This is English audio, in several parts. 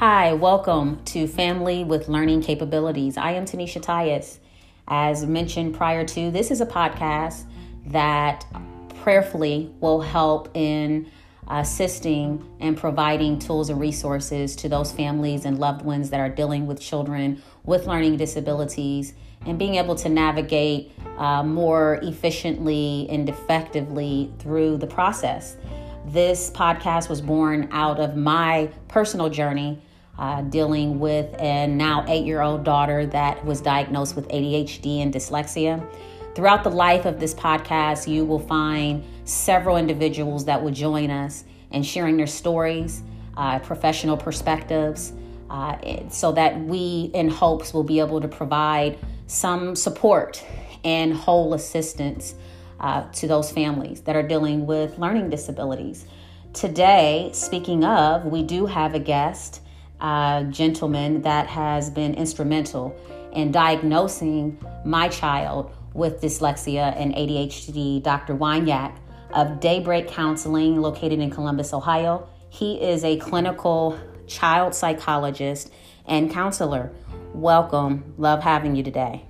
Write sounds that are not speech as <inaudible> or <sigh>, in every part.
Hi, welcome to Family with Learning Capabilities. I am Tanisha Tyus. As mentioned prior to, this is a podcast that prayerfully will help in assisting and providing tools and resources to those families and loved ones that are dealing with children with learning disabilities and being able to navigate uh, more efficiently and effectively through the process. This podcast was born out of my personal journey uh, dealing with a now eight year old daughter that was diagnosed with ADHD and dyslexia. Throughout the life of this podcast, you will find several individuals that will join us and sharing their stories, uh, professional perspectives, uh, so that we, in hopes, will be able to provide some support and whole assistance uh, to those families that are dealing with learning disabilities. Today, speaking of, we do have a guest, a gentleman that has been instrumental in diagnosing my child with dyslexia and ADHD, Dr. Wynyak of Daybreak Counseling, located in Columbus, Ohio. He is a clinical child psychologist and counselor. Welcome. Love having you today.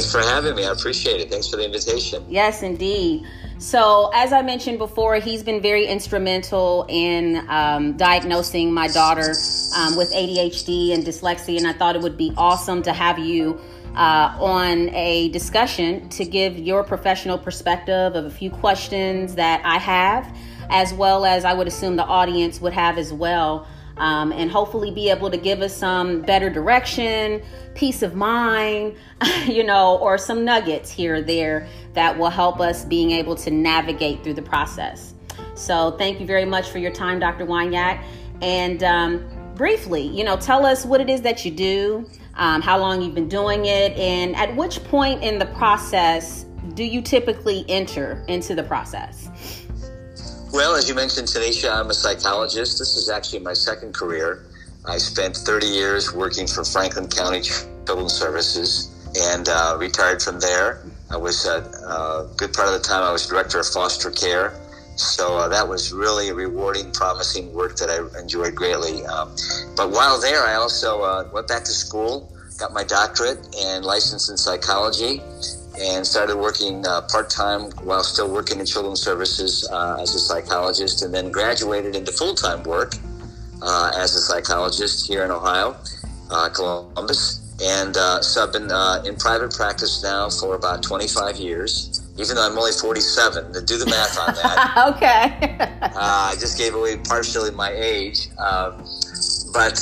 Thanks for having me. I appreciate it. Thanks for the invitation. Yes, indeed. So, as I mentioned before, he's been very instrumental in um, diagnosing my daughter um, with ADHD and dyslexia, and I thought it would be awesome to have you uh, on a discussion to give your professional perspective of a few questions that I have, as well as I would assume the audience would have as well um, and hopefully be able to give us some better direction, peace of mind, <laughs> you know, or some nuggets here or there that will help us being able to navigate through the process. So, thank you very much for your time, Dr. Wynyak. And um, briefly, you know, tell us what it is that you do, um, how long you've been doing it, and at which point in the process do you typically enter into the process? Well, as you mentioned, Tanisha, I'm a psychologist. This is actually my second career. I spent 30 years working for Franklin County Children's Services and uh, retired from there. I was a uh, good part of the time I was director of foster care. So uh, that was really rewarding, promising work that I enjoyed greatly. Um, but while there, I also uh, went back to school, got my doctorate and license in psychology, and started working uh, part time while still working in children's services uh, as a psychologist, and then graduated into full time work uh, as a psychologist here in Ohio, uh, Columbus. And uh, so I've been uh, in private practice now for about 25 years, even though I'm only 47. To do the math on that. <laughs> okay. I just gave away partially my age. Um, but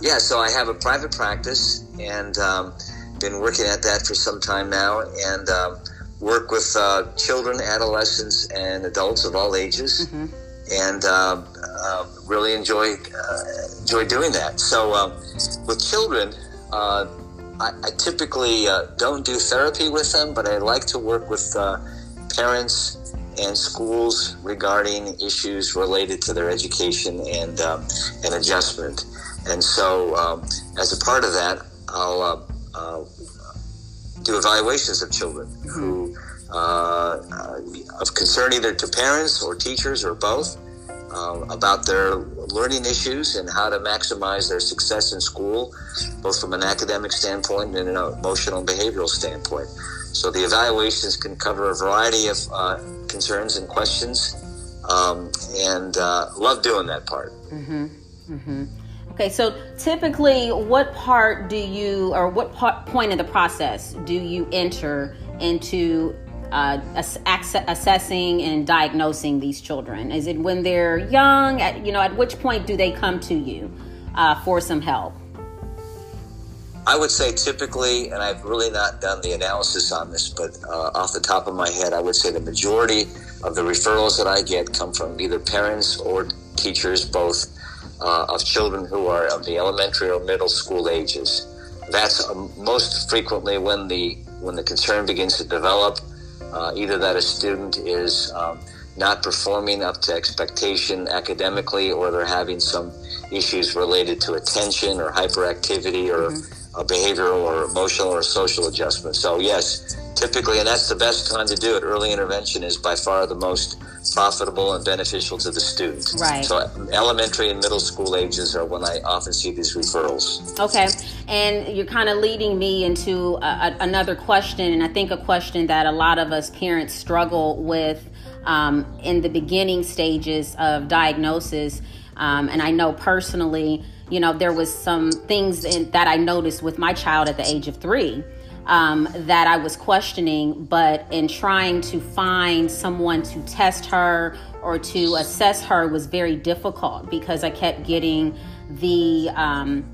yeah, so I have a private practice and um, been working at that for some time now and um, work with uh, children, adolescents, and adults of all ages. Mm-hmm. And um, uh, really enjoy uh, enjoy doing that. So um, with children, uh, I, I, typically uh, don't do therapy with them, but I like to work with uh, parents and schools regarding issues related to their education and um, and adjustment. And so, um, as a part of that, I'll uh, uh, do evaluations of children who uh, of concern either to parents or teachers or both uh, about their learning issues and how to maximize their success in school, both from an academic standpoint and an emotional and behavioral standpoint. So the evaluations can cover a variety of uh, concerns and questions, um, and uh, love doing that part. Mm-hmm. Mm-hmm. Okay, so typically, what part do you, or what part, point in the process do you enter into uh, ass- assessing and diagnosing these children? Is it when they're young? At, you know, at which point do they come to you uh, for some help? I would say typically, and I've really not done the analysis on this, but uh, off the top of my head, I would say the majority of the referrals that I get come from either parents or teachers, both uh, of children who are of the elementary or middle school ages. That's um, most frequently when the when the concern begins to develop, uh, either that a student is um, not performing up to expectation academically, or they're having some issues related to attention or hyperactivity or mm-hmm. Behavioral or emotional or social adjustment. So yes, typically, and that's the best time to do it. Early intervention is by far the most profitable and beneficial to the student. Right. So elementary and middle school ages are when I often see these referrals. Okay, and you're kind of leading me into a, a, another question, and I think a question that a lot of us parents struggle with um, in the beginning stages of diagnosis. Um, and I know personally, you know, there was some things in, that I noticed with my child at the age of three um, that I was questioning, but in trying to find someone to test her or to assess her was very difficult because I kept getting the um,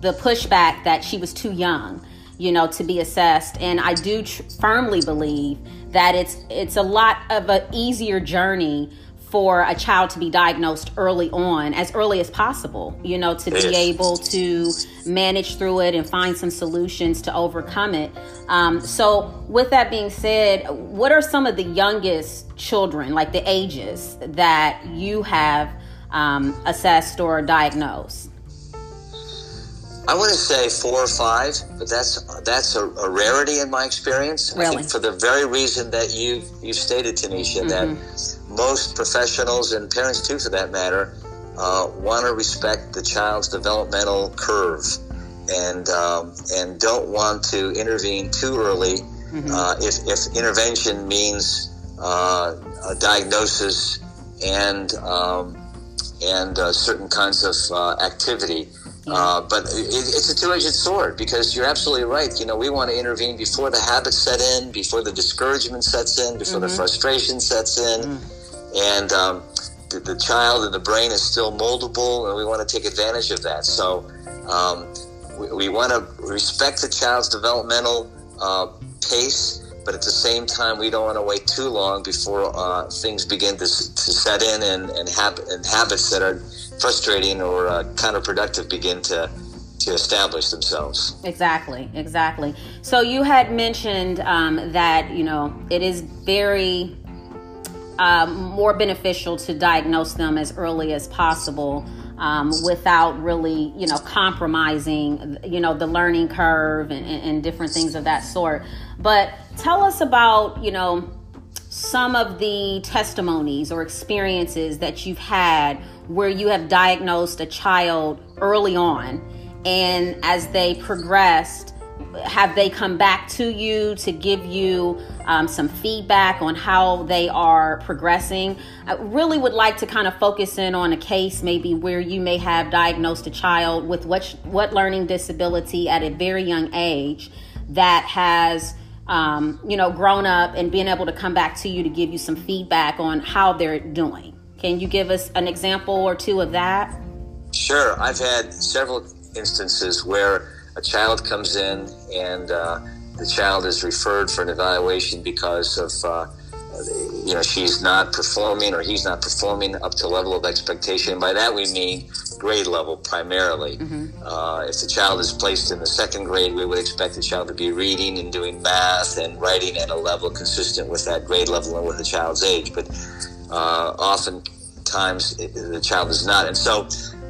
the pushback that she was too young, you know, to be assessed. And I do tr- firmly believe that it's it's a lot of an easier journey for a child to be diagnosed early on, as early as possible, you know, to be able to manage through it and find some solutions to overcome it. Um, so, with that being said, what are some of the youngest children, like the ages, that you have um, assessed or diagnosed? I to say four or five, but that's that's a, a rarity in my experience. Really? I think for the very reason that you you stated, Tanisha, mm-hmm. that most professionals and parents too, for that matter, uh, want to respect the child's developmental curve, and um, and don't want to intervene too early. Mm-hmm. Uh, if if intervention means uh, a diagnosis and um, and uh, certain kinds of uh, activity. Uh, but it, it's a two-edged sword because you're absolutely right. You know, we want to intervene before the habits set in, before the discouragement sets in, before mm-hmm. the frustration sets in, mm. and um, the, the, child and the brain is still moldable, and we want to take advantage of that. So um, we, we, want to respect the child's developmental uh, pace. But at the same time, we don't want to wait too long before uh, things begin to, to set in and, and, hab- and habits that are frustrating or uh, counterproductive begin to to establish themselves. Exactly, exactly. So you had mentioned um, that you know it is very um, more beneficial to diagnose them as early as possible. Um, without really, you know, compromising, you know, the learning curve and, and different things of that sort. But tell us about, you know, some of the testimonies or experiences that you've had where you have diagnosed a child early on and as they progressed have they come back to you to give you um, some feedback on how they are progressing? I really would like to kind of focus in on a case maybe where you may have diagnosed a child with what, what learning disability at a very young age that has um, you know grown up and being able to come back to you to give you some feedback on how they're doing can you give us an example or two of that? Sure. I've had several instances where a child comes in and uh, the child is referred for an evaluation because of, uh, you know, she's not performing or he's not performing up to level of expectation. By that we mean grade level primarily. Mm-hmm. Uh, if the child is placed in the second grade, we would expect the child to be reading and doing math and writing at a level consistent with that grade level and with the child's age. But uh, oftentimes the child is not. And so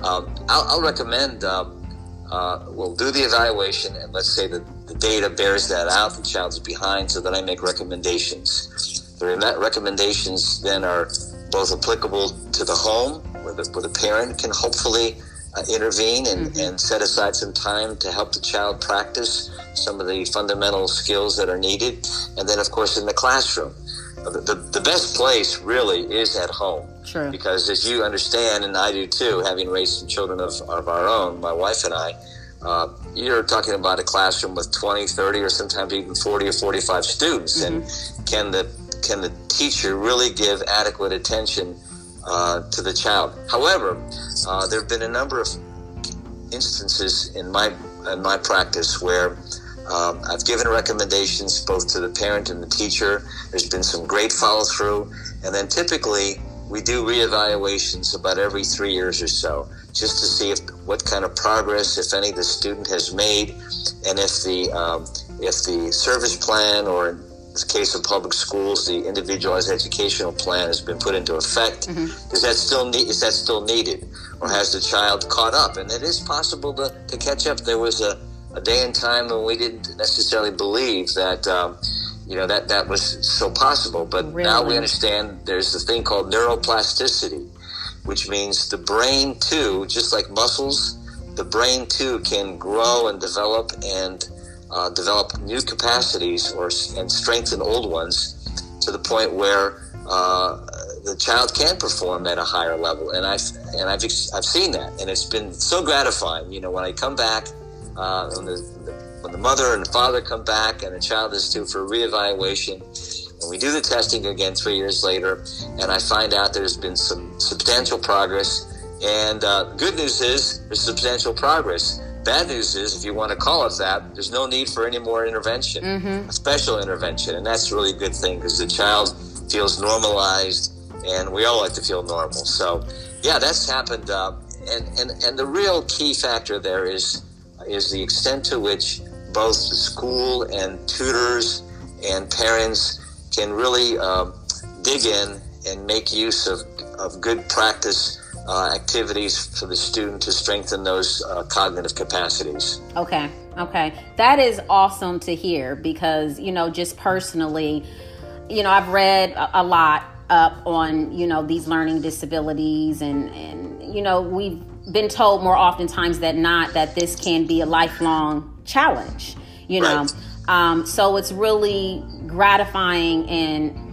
um, I'll, I'll, recommend um, uh, we'll do the evaluation, and let's say that the data bears that out, the child is behind, so then I make recommendations. The recommendations then are both applicable to the home, where the, where the parent can hopefully uh, intervene and, mm-hmm. and set aside some time to help the child practice some of the fundamental skills that are needed. And then, of course, in the classroom the, the, best place really is at home. Sure. Because as you understand, and I do too, having raised some children of, of our own, my wife and I, uh, you're talking about a classroom with 20, 30, or sometimes even 40 or 45 students. Mm-hmm. And can the, can the teacher really give adequate attention uh, to the child? However, uh, there have been a number of instances in my, in my practice where um, I've given recommendations both to the parent and the teacher. There's been some great follow through. And then typically we do reevaluations about every three years or so just to see if what kind of progress, if any, the student has made, and if the um, if the service plan or in the case of public schools, the individualized educational plan has been put into effect. Mm-hmm. Is that still ne- is that still needed, or has the child caught up? And it is possible to, to catch up. There was a a day and time when we didn't necessarily believe that um, you know that that was so possible. But Really? now we understand there's a thing called neuroplasticity, which means the brain too, just like muscles, the brain too can grow and develop and uh, develop new capacities or and strengthen old ones to the point where uh, the child can perform at a higher level. And I've and I've ex- I've seen that, and it's been so gratifying. You know, when I come back, uh, when the when the mother and the father come back, and the child is due for reevaluation. And we do the testing again three years later, and I find out there's been some substantial progress. And uh, good news is there's substantial progress. Bad news is, if you want to call it that, there's no need for any more intervention, a special intervention, and that's really a good thing because the child feels normalized, and we all like to feel normal. So, yeah, that's happened. Uh, and, and and the real key factor there is is the extent to which both the school and tutors and parents can really um, dig in and make use of, of good practice uh, activities for the student to strengthen those uh, cognitive capacities. Okay, okay. That is awesome to hear because, you know, just personally, you know, I've read a, a lot up on, you know, these learning disabilities and, and, you know, we've been told more oftentimes than not that this can be a lifelong challenge, you know. Right. Um, so it's really gratifying and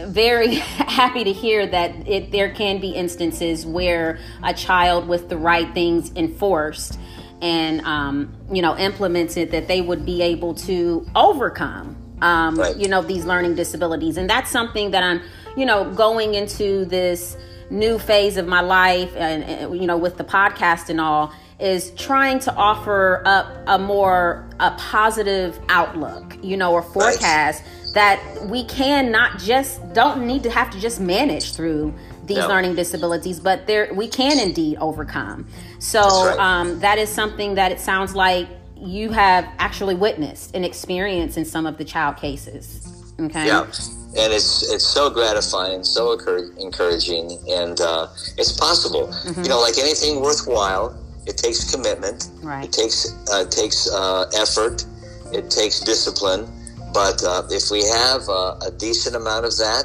very <laughs> happy to hear that it, there can be instances where a child with the right things enforced and um, you know implemented that they would be able to overcome um, Right. you know these learning disabilities and that's something that i'm you know going into this new phase of my life and, and you know with the podcast and all is trying to offer up a more a positive outlook you know or forecast that we can not just don't need to have to just manage through these No. learning disabilities but there we can indeed overcome so right. um, that is something that it sounds like you have actually witnessed and experienced in some of the child cases okay Yeah, and it's it's so gratifying, so encouraging, and uh, it's possible. Mm-hmm. You know, like anything worthwhile, it takes commitment. Right. It takes uh, it takes uh, effort. It takes discipline. But uh, if we have uh, a decent amount of that,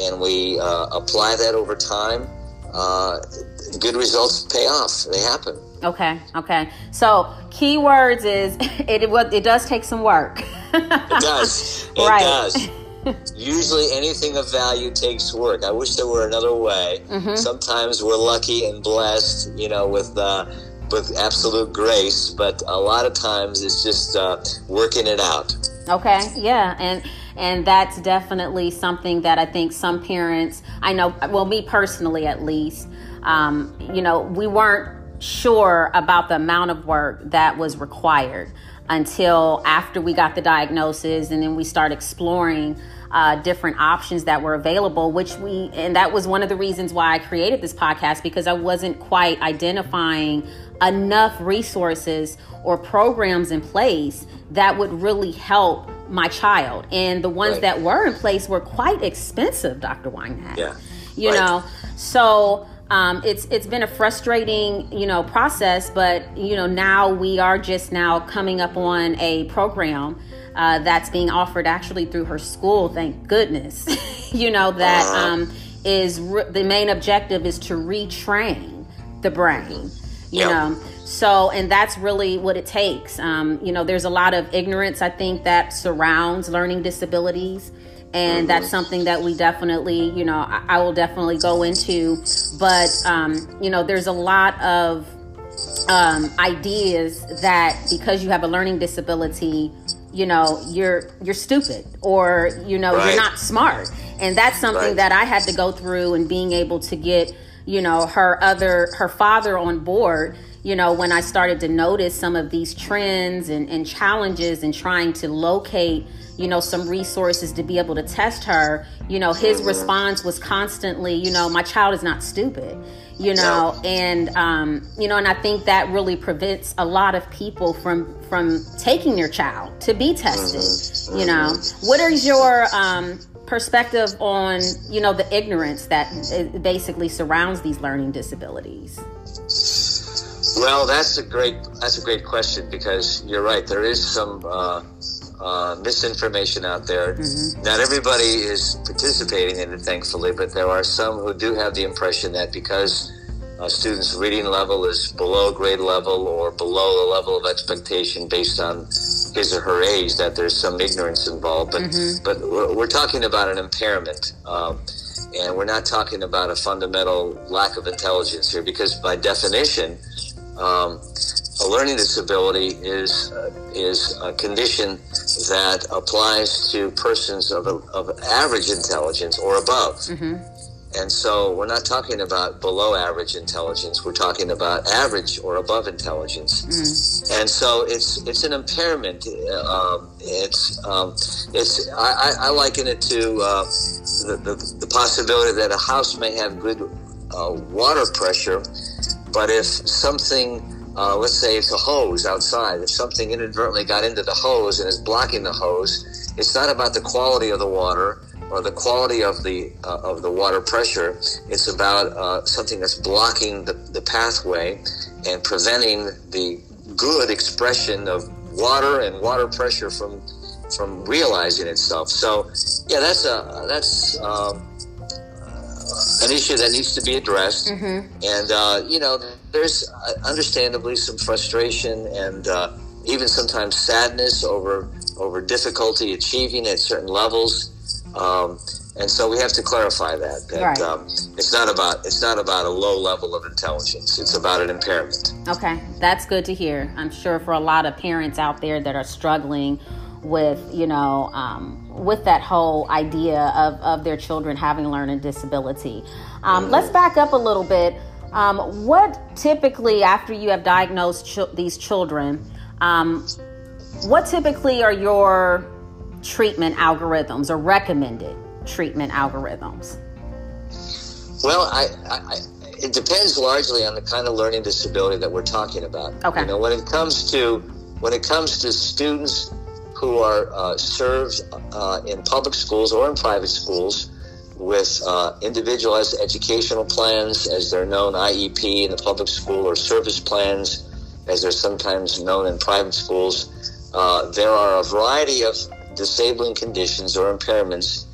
and we uh, apply that over time, uh, good results pay off. They happen. Okay, okay. So keywords is <laughs> it it, it does take some work. It does. <laughs> It Right. does. Usually, anything of value takes work. I wish there were another way. Mm-hmm. Sometimes we're lucky and blessed, you know, with uh, with absolute grace. But a lot of times, it's just uh, working it out. Okay, yeah, and and that's definitely something that I think some parents, I know, well, me personally at least, um, you know, we weren't sure about the amount of work that was required until after we got the diagnosis, and then we start exploring uh, different options that were available, which we, and that was one of the reasons why I created this podcast because I wasn't quite identifying enough resources or programs in place that would really help my child. And the ones Right. that were in place were quite expensive, Dr. Weinhack. Yeah. You Right. know, so um, it's it's been a frustrating you know process, but you know now we are just now coming up on a program uh, that's being offered actually through her school. Thank goodness, <laughs> you know that Uh-huh. um, is re- the main objective is to retrain the brain. You Yep. know, so and that's really what it takes. Um, you know, there's a lot of ignorance I think that surrounds learning disabilities and that's something that we definitely you know I, I will definitely go into but um, you know there's a lot of um, ideas that because you have a learning disability you know you're you're stupid or you know Right. you're not smart and that's something Right. that i had to go through and being able to get you know her other her father on board you know when i started to notice some of these trends and, and challenges and trying to locate you know some resources to be able to test her. You know his response was constantly you know my child is not stupid you know No. and um, you know and i think that really prevents a lot of people from from taking their child to be tested you know. What is your um, perspective on you know the ignorance that uh, basically surrounds these learning disabilities? Well, that's a great that's a great question because you're right. There is some uh, uh, misinformation out there. Mm-hmm. Not everybody is participating in it, thankfully, but there are some who do have the impression that because a student's reading level is below grade level or below the level of expectation based on his or her age, that there's some ignorance involved. But mm-hmm. but we're, we're, talking about an impairment. Um, and we're not talking about a fundamental lack of intelligence here because by definition um, a learning disability is uh, is a condition that applies to persons of, of average intelligence or above. Mm-hmm. And so we're not talking about below average intelligence. We're talking about average or above intelligence. Mm. And so it's it's an impairment. Um, it's um, it's I, I, liken it to uh, the, the, the possibility that a house may have good uh, water pressure, but if something uh, let's say it's a hose outside. If something inadvertently got into the hose and is blocking the hose, it's not about the quality of the water or the quality of the uh, of the water pressure. It's about uh, something that's blocking the, the pathway and preventing the good expression of water and water pressure from from realizing itself. So, yeah, that's a that's. Um, an issue that needs to be addressed. Mm-hmm. And, uh, you know, there's uh, understandably some frustration and uh, even sometimes sadness over, over difficulty achieving at certain levels. Um, and so we have to clarify that that right. um, it's not about it's not about a low level of intelligence. It's about an impairment. Okay, that's good to hear. I'm sure for a lot of parents out there that are struggling with you know um, with that whole idea of, of their children having learning disability. Um, let's back up a little bit. Um, what typically after you have diagnosed ch- these children um, what typically are your treatment algorithms or recommended treatment algorithms? Well I, I it depends largely on the kind of learning disability that we're talking about. Okay. You know when it comes to when it comes to students who are uh, served uh, in public schools or in private schools with uh, individualized educational plans, as they're known, IEP in the public school, or service plans, as they're sometimes known in private schools. Uh, there are a variety of disabling conditions or impairments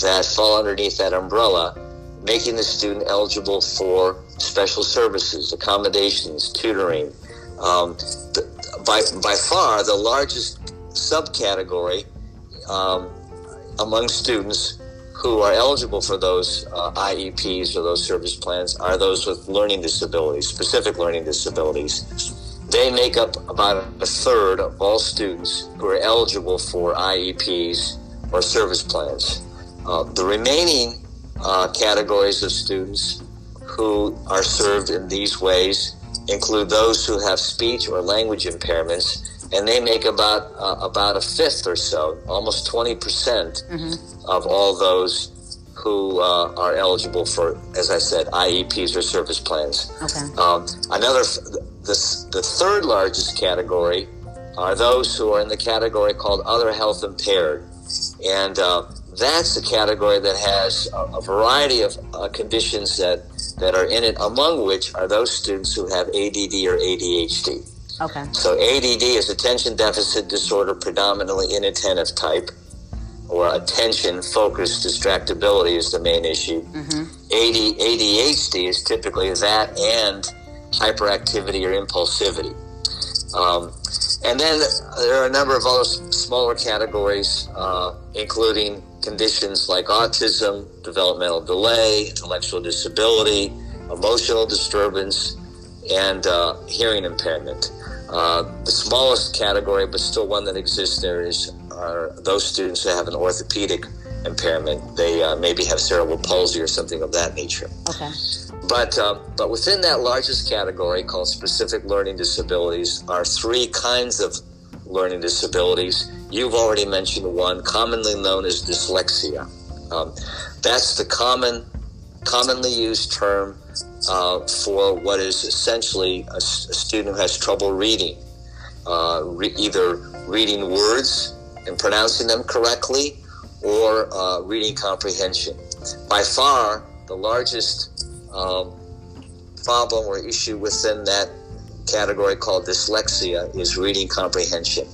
that fall underneath that umbrella, making the student eligible for special services, accommodations, tutoring. Um, the, by, by far, the largest subcategory um, among students who are eligible for those uh, IEPs or those service plans are those with learning disabilities, specific learning disabilities. They make up about a third of all students who are eligible for IEPs or service plans. Uh, the remaining uh, categories of students who are served in these ways include those who have speech or language impairments and they make about uh, about a fifth or so, almost twenty percent mm-hmm. of all those who uh, are eligible for, as I said, IEPs or service plans. Okay. Um, another, the, the third largest category are those who are in the category called other health impaired, and uh, that's a category that has a, a variety of uh, conditions that that are in it, among which are those students who have ADD or ADHD. Okay. So ADD is attention deficit disorder, predominantly inattentive type, or attention focused distractibility is the main issue. Mm-hmm. AD, ADHD is typically that and hyperactivity or impulsivity. Um, and then there are a number of other smaller categories, uh, including conditions like autism, developmental delay, intellectual disability, emotional disturbance, and uh, hearing impairment. Uh, the smallest category, but still one that exists there, is are those students that have an orthopedic impairment. They uh, maybe have cerebral palsy or something of that nature. Okay. But uh, but within that largest category called specific learning disabilities are three kinds of learning disabilities. You've already mentioned one, commonly known as dyslexia. Um, that's the common, commonly used term uh, for what is essentially a, a, student who has trouble reading, uh, re- either reading words and pronouncing them correctly or uh, reading comprehension. By far, the largest um, problem or issue within that category called dyslexia is reading comprehension.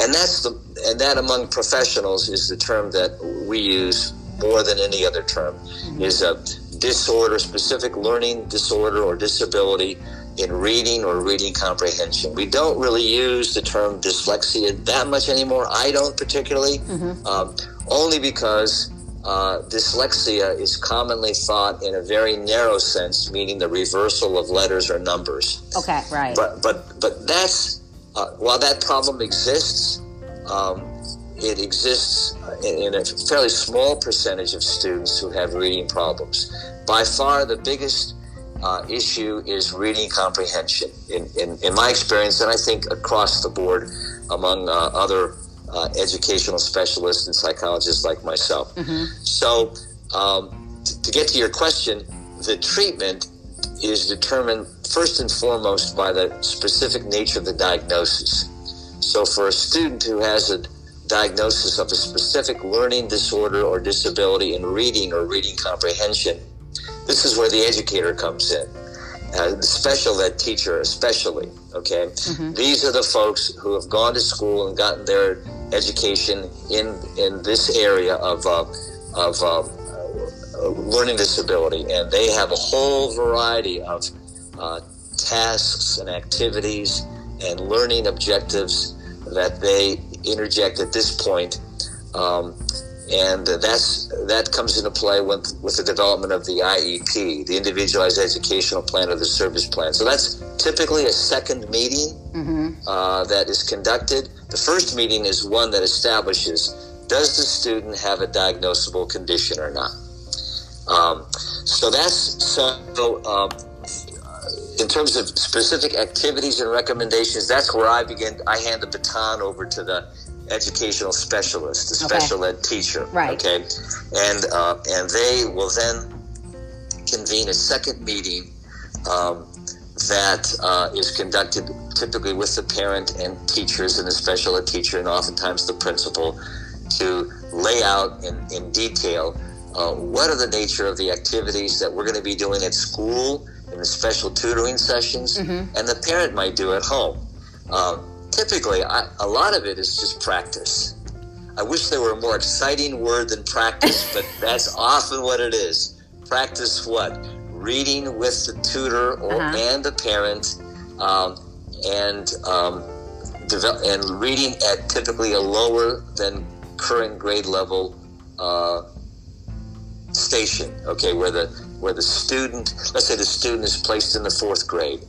And that's the and that among professionals is the term that we use more than any other term, is a disorder, specific learning disorder or disability in reading or reading comprehension. We don't really use the term dyslexia that much anymore. I don't particularly, mm-hmm. um, only because uh, dyslexia is commonly thought in a very narrow sense, meaning the reversal of letters or numbers. Okay, right. But but but that's uh, while that problem exists, um, it exists in, a fairly small percentage of students who have reading problems. By far, the biggest uh, issue is reading comprehension. In, in, in, my experience, and I think across the board among uh, other uh, educational specialists and psychologists like myself. Mm-hmm. So, um, t- to get to your question, the treatment is determined first and foremost by the specific nature of the diagnosis. So, for a student who has a diagnosis of a specific learning disorder or disability in reading or reading comprehension, this is where the educator comes in. Uh, the special ed teacher, especially, okay? Mm-hmm. These are the folks who have gone to school and gotten their education in in this area of uh, of uh, learning disability, and they have a whole variety of uh, tasks and activities and learning objectives that they interject at this point. Um, and that's that comes into play with with the development of the IEP, the Individualized Educational Plan or the Service Plan. So that's typically a second meeting mm-hmm. uh, that is conducted. The first meeting is one that establishes does the student have a diagnosable condition or not. Um, so that's so. Um, in terms of specific activities and recommendations, that's where I begin. I hand the baton over to the educational specialist, the special ed teacher. Right. Okay. And uh, and they will then convene a second meeting um, that uh, is conducted typically with the parent and teachers and the special ed teacher and oftentimes the principal to lay out in, in detail uh, what are the nature of the activities that we're going to be doing at school in the special tutoring sessions mm-hmm. and the parent might do at home. Um, typically, I, a lot of it is just practice. I wish there were a more exciting word than practice, <laughs> but that's often what it is. Practice what? Reading with the tutor or uh-huh. and the parent, um, and um, develop, and reading at typically a lower than current grade level uh, station. Okay, where the where the student, let's say the student is placed in the fourth grade.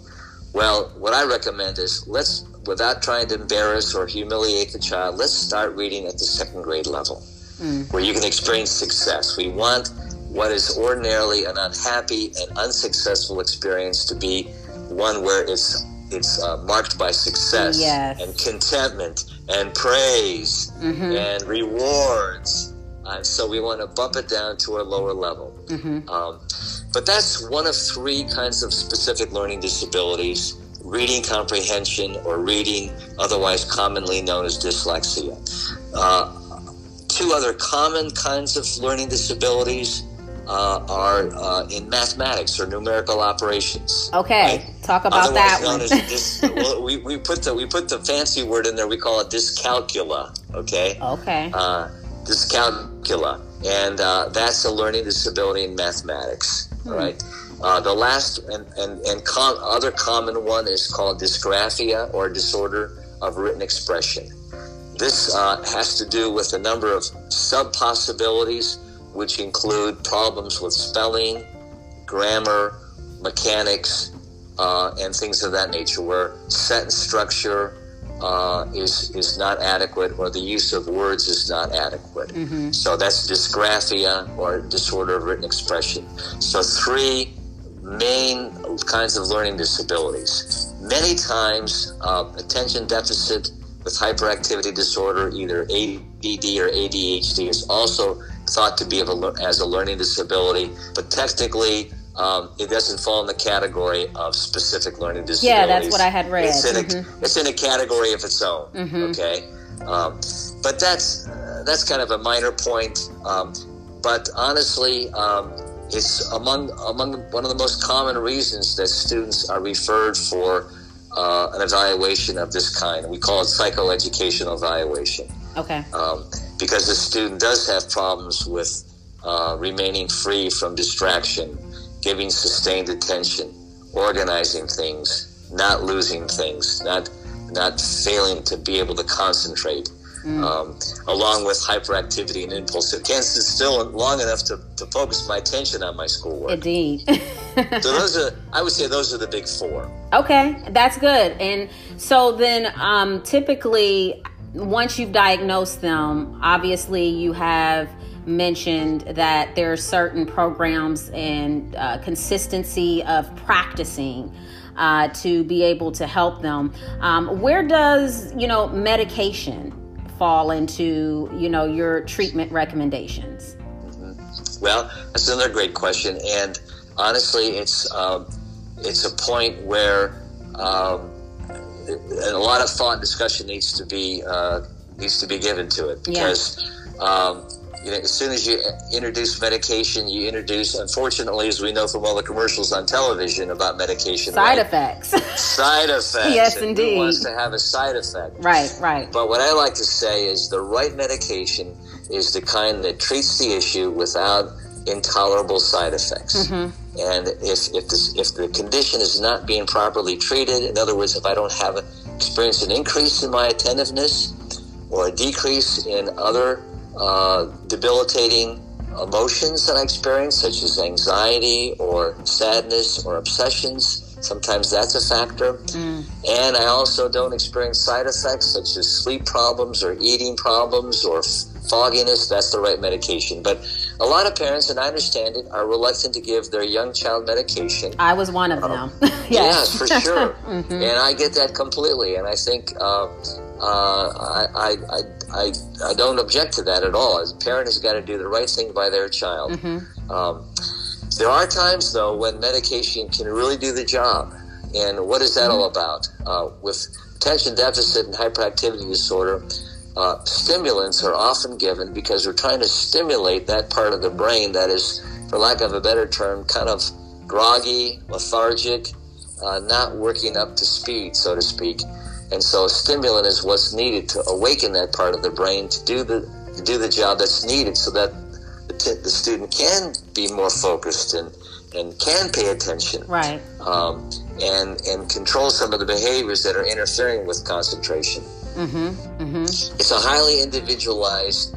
Well, what I recommend is let's without trying to embarrass or humiliate the child, let's start reading at the second grade level mm. where you can experience success. We want what is ordinarily an unhappy and unsuccessful experience to be one where it's it's uh, marked by success yes. and contentment and praise mm-hmm. and rewards. Uh, so we want to bump it down to a lower level. Mm-hmm. Um, but that's one of three kinds of specific learning disabilities reading comprehension or reading, otherwise commonly known as dyslexia. Uh, two other common kinds of learning disabilities uh, are uh, in mathematics or numerical operations. Okay, right? talk about Otherwise that one. Dis- well, we, we put the we put the fancy word in there. We call it dyscalculia. Okay. Okay. Uh, dyscalculia, and uh, that's a learning disability in mathematics. Right. Uh, the last and, and, and com- other common one is called dysgraphia or disorder of written expression. This uh, has to do with a number of sub possibilities, which include problems with spelling, grammar, mechanics, uh, and things of that nature, where sentence structure uh, is is not adequate, or the use of words is not adequate. Mm-hmm. So that's dysgraphia or disorder of written expression. So three main kinds of learning disabilities. Many times, uh, attention deficit with hyperactivity disorder, either ADD or ADHD, is also thought to be a, as a learning disability, but technically, um, it doesn't fall in the category of specific learning disabilities. Yeah, that's what I had read. It's in, mm-hmm. a, it's in a category of its own. Mm-hmm. Okay, um, but that's uh, that's kind of a minor point. Um, but honestly, um, it's among among one of the most common reasons that students are referred for uh, an evaluation of this kind. We call it psychoeducational evaluation. Okay. Um, because the student does have problems with uh, remaining free from distraction, giving sustained attention, organizing things, not losing things, not not failing to be able to concentrate. Mm. Um, along with hyperactivity and impulsive. Can't sit still long enough to, to focus my attention on my schoolwork. Indeed. <laughs> so those are, I would say, those are the big four. Okay, that's good. And so then, um, typically, once you've diagnosed them, obviously you have mentioned that there are certain programs and uh, consistency of practicing uh, to be able to help them. Um, where does you know medication fall into you know your treatment recommendations? Mm-hmm. Well, that's another great question, and honestly, it's um, it's a point where um, a lot of thought and discussion needs to be uh, needs to be given to it because. Yeah. You know, as soon as you introduce medication, you introduce, unfortunately, as we know from all the commercials on television about medication, side right? effects. side <laughs> effects. yes, and indeed. Who wants to have a side effect? Right, right. But what I like to say is the right medication is the kind that treats the issue without intolerable side effects. Mm-hmm. And if if, this, if the condition is not being properly treated, in other words, if I don't have a, experience an increase in my attentiveness or a decrease in other uh, debilitating emotions that I experience, such as anxiety or sadness or obsessions. Sometimes that's a factor. Mm. And I also don't experience side effects such as sleep problems or eating problems or fogginess. That's the right medication. But a lot of parents, and I understand it, are reluctant to give their young child medication. I was one of them. <laughs> yes. yes. for sure. <laughs> mm-hmm. And I get that completely. And I think uh, uh, I, I, I, I don't object to that at all. As a parent has got to do the right thing by their child. Mm-hmm. Um, there are times, though, when medication can really do the job. And what is that mm-hmm. all about? Uh, with attention deficit and hyperactivity disorder, uh, stimulants are often given because we're trying to stimulate that part of the brain that is, for lack of a better term, kind of groggy, lethargic, uh, not working up to speed, so to speak. And so a stimulant is what's needed to awaken that part of the brain to do the to do the job that's needed so that the, t- the student can be more focused and and can pay attention. Right. Um, and and control some of the behaviors that are interfering with concentration. Mm-hmm. Mm-hmm. It's a highly individualized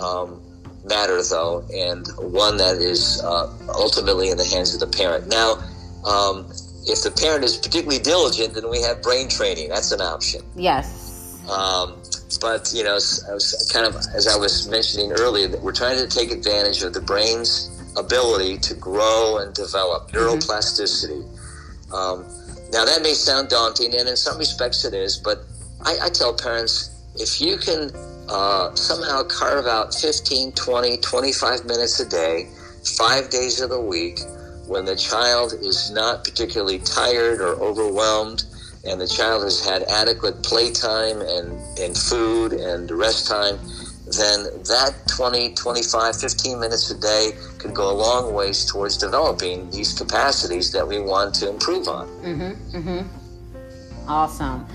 um, matter, though, and one that is uh, ultimately in the hands of the parent. Now, um, if the parent is particularly diligent, then we have brain training. That's an option. Yes. Um, but you know, I was kind of as I was mentioning earlier that we're trying to take advantage of the brain's ability to grow and develop mm-hmm. neuroplasticity. Mm-hmm. Um, now that may sound daunting, and in some respects it is, but I, I tell parents if you can uh, somehow carve out 15, 20, 25 minutes a day, five days of the week when the child is not particularly tired or overwhelmed and the child has had adequate playtime and, and food and rest time, then that 20, 25, 15 minutes a day could go a long ways towards developing these capacities that we want to improve on. Mm-hmm, mm-hmm. Awesome.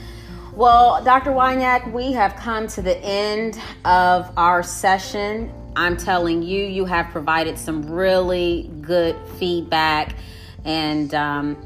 Well, Dr. Wynack, we have come to the end of our session. I'm telling you, you have provided some really good feedback and, um,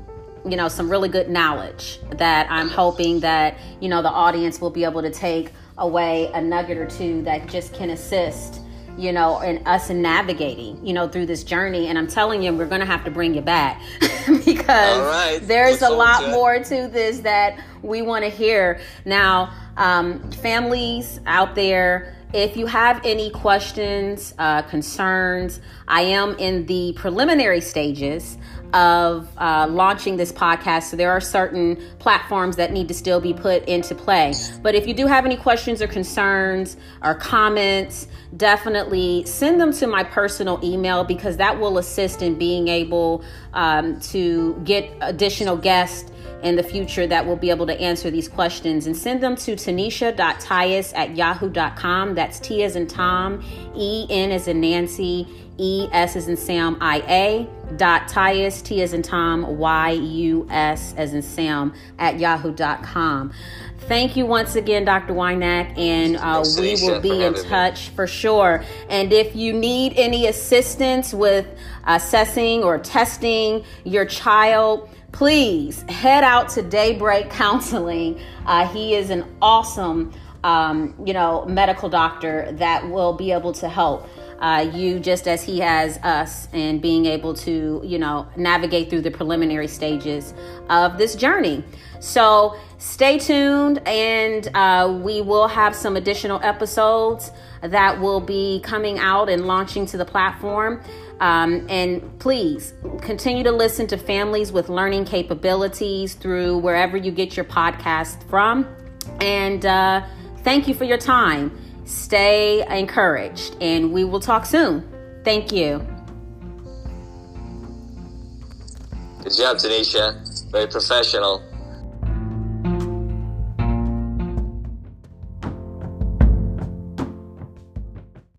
you know, some really good knowledge that I'm hoping that, you know, the audience will be able to take away a nugget or two that just can assist you know, and us navigating, you know, through this journey. And I'm telling you, we're going to have to bring you back <laughs> because right. there's a lot more to this that we want to hear. Now, um, families out there, if you have any questions, uh, concerns, I am in the preliminary stages of uh, launching this podcast. So there are certain platforms that need to still be put into play. But if you do have any questions or concerns or comments, definitely send them to my personal email because that will assist in being able um, to get additional guests in the future that will be able to answer these questions and send them to tanisha.tyus at yahoo.com. That's T as in Tom, E N as in Nancy, E S as in Sam, I A dot Tyus, T as in Tom, Y U S as in Sam at yahoo.com. Thank you once again, Dr. Wynack, and uh, we will be in touch me. for sure. And if you need any assistance with assessing or testing your child, please head out to Daybreak Counseling. Uh, he is an awesome, um, you know, medical doctor that will be able to help. Uh, you just as he has us and being able to you know navigate through the preliminary stages of this journey so stay tuned and uh, we will have some additional episodes that will be coming out and launching to the platform um, and please continue to listen to families with learning capabilities through wherever you get your podcast from. And uh, thank you for your time. Stay encouraged, and we will talk soon. Thank you. Good job, Tanisha. Very professional.